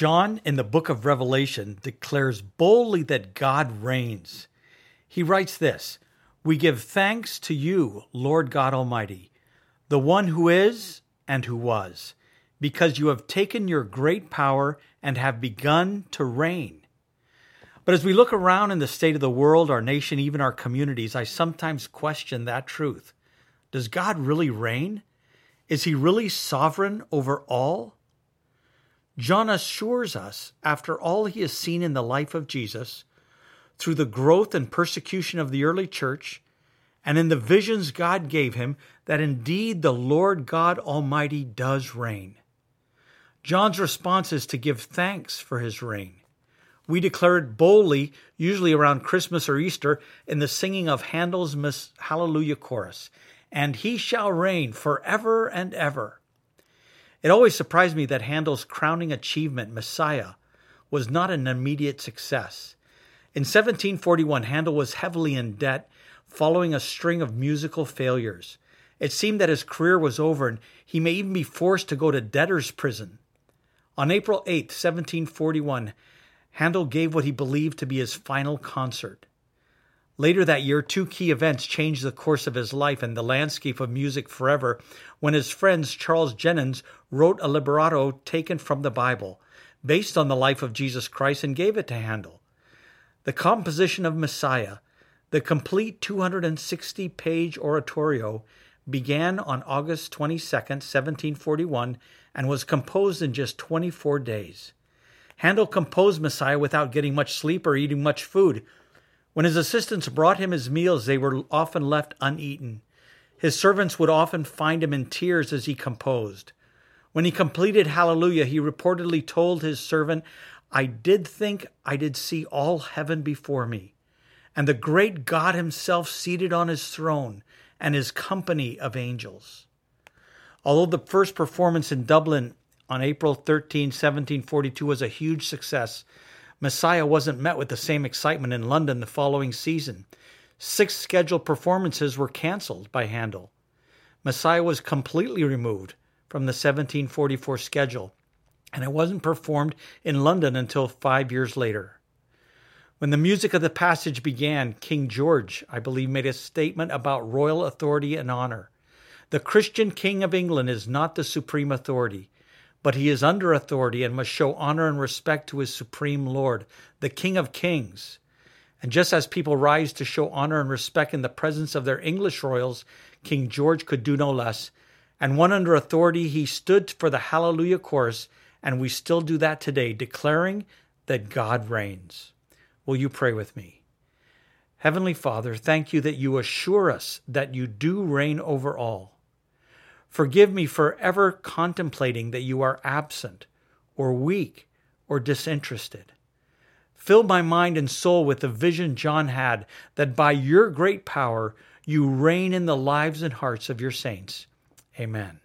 John, in the book of Revelation, declares boldly that God reigns. He writes this We give thanks to you, Lord God Almighty, the one who is and who was, because you have taken your great power and have begun to reign. But as we look around in the state of the world, our nation, even our communities, I sometimes question that truth. Does God really reign? Is he really sovereign over all? John assures us, after all he has seen in the life of Jesus, through the growth and persecution of the early church, and in the visions God gave him, that indeed the Lord God Almighty does reign. John's response is to give thanks for his reign. We declare it boldly, usually around Christmas or Easter, in the singing of Handel's Hallelujah chorus, and he shall reign forever and ever. It always surprised me that Handel's crowning achievement, Messiah, was not an immediate success. In 1741, Handel was heavily in debt following a string of musical failures. It seemed that his career was over and he may even be forced to go to debtor's prison. On April 8, 1741, Handel gave what he believed to be his final concert. Later that year, two key events changed the course of his life and the landscape of music forever when his friends Charles Jennens wrote a libretto taken from the Bible, based on the life of Jesus Christ, and gave it to Handel. The composition of Messiah, the complete 260 page oratorio, began on August 22, 1741, and was composed in just 24 days. Handel composed Messiah without getting much sleep or eating much food. When his assistants brought him his meals, they were often left uneaten. His servants would often find him in tears as he composed. When he completed Hallelujah, he reportedly told his servant, I did think I did see all heaven before me, and the great God himself seated on his throne, and his company of angels. Although the first performance in Dublin on April 13, 1742 was a huge success, Messiah wasn't met with the same excitement in London the following season. Six scheduled performances were canceled by Handel. Messiah was completely removed from the 1744 schedule, and it wasn't performed in London until five years later. When the music of the passage began, King George, I believe, made a statement about royal authority and honor. The Christian King of England is not the supreme authority, but he is under authority and must show honor and respect to his supreme Lord, the King of Kings. And just as people rise to show honor and respect in the presence of their English royals, King George could do no less. And one under authority, he stood for the Hallelujah chorus, and we still do that today, declaring that God reigns. Will you pray with me? Heavenly Father, thank you that you assure us that you do reign over all. Forgive me for ever contemplating that you are absent or weak or disinterested. Fill my mind and soul with the vision John had that by your great power you reign in the lives and hearts of your saints. Amen.